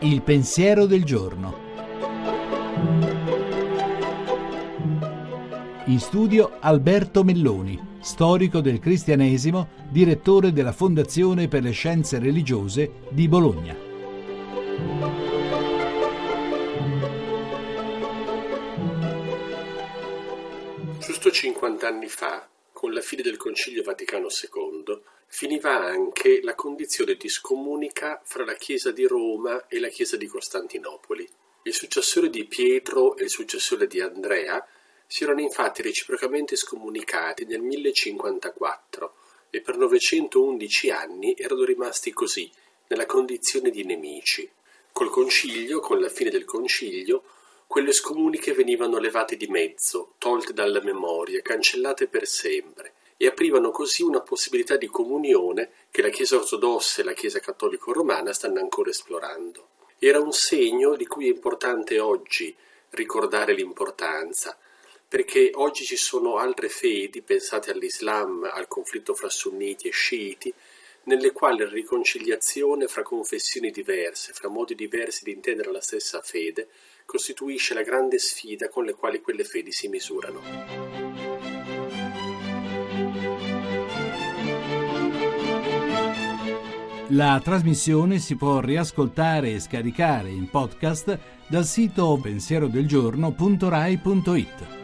Il pensiero del giorno. In studio Alberto Melloni, storico del cristianesimo, direttore della Fondazione per le Scienze Religiose di Bologna. Giusto 50 anni fa, con la fine del Concilio Vaticano II, finiva anche la condizione di scomunica fra la Chiesa di Roma e la Chiesa di Costantinopoli. Il successore di Pietro e il successore di Andrea si erano infatti reciprocamente scomunicati nel 1054 e per 911 anni erano rimasti così, nella condizione di nemici. Col concilio, con la fine del concilio, quelle scomuniche venivano levate di mezzo, tolte dalla memoria, cancellate per sempre, e aprivano così una possibilità di comunione che la Chiesa ortodossa e la Chiesa cattolico-romana stanno ancora esplorando. Era un segno di cui è importante oggi ricordare l'importanza, perché oggi ci sono altre fedi, pensate all'Islam, al conflitto fra sunniti e sciiti, nelle quali la riconciliazione fra confessioni diverse, fra modi diversi di intendere la stessa fede, costituisce la grande sfida con le quali quelle fedi si misurano. La trasmissione si può riascoltare e scaricare in podcast dal sito pensierodelgiorno.rai.it.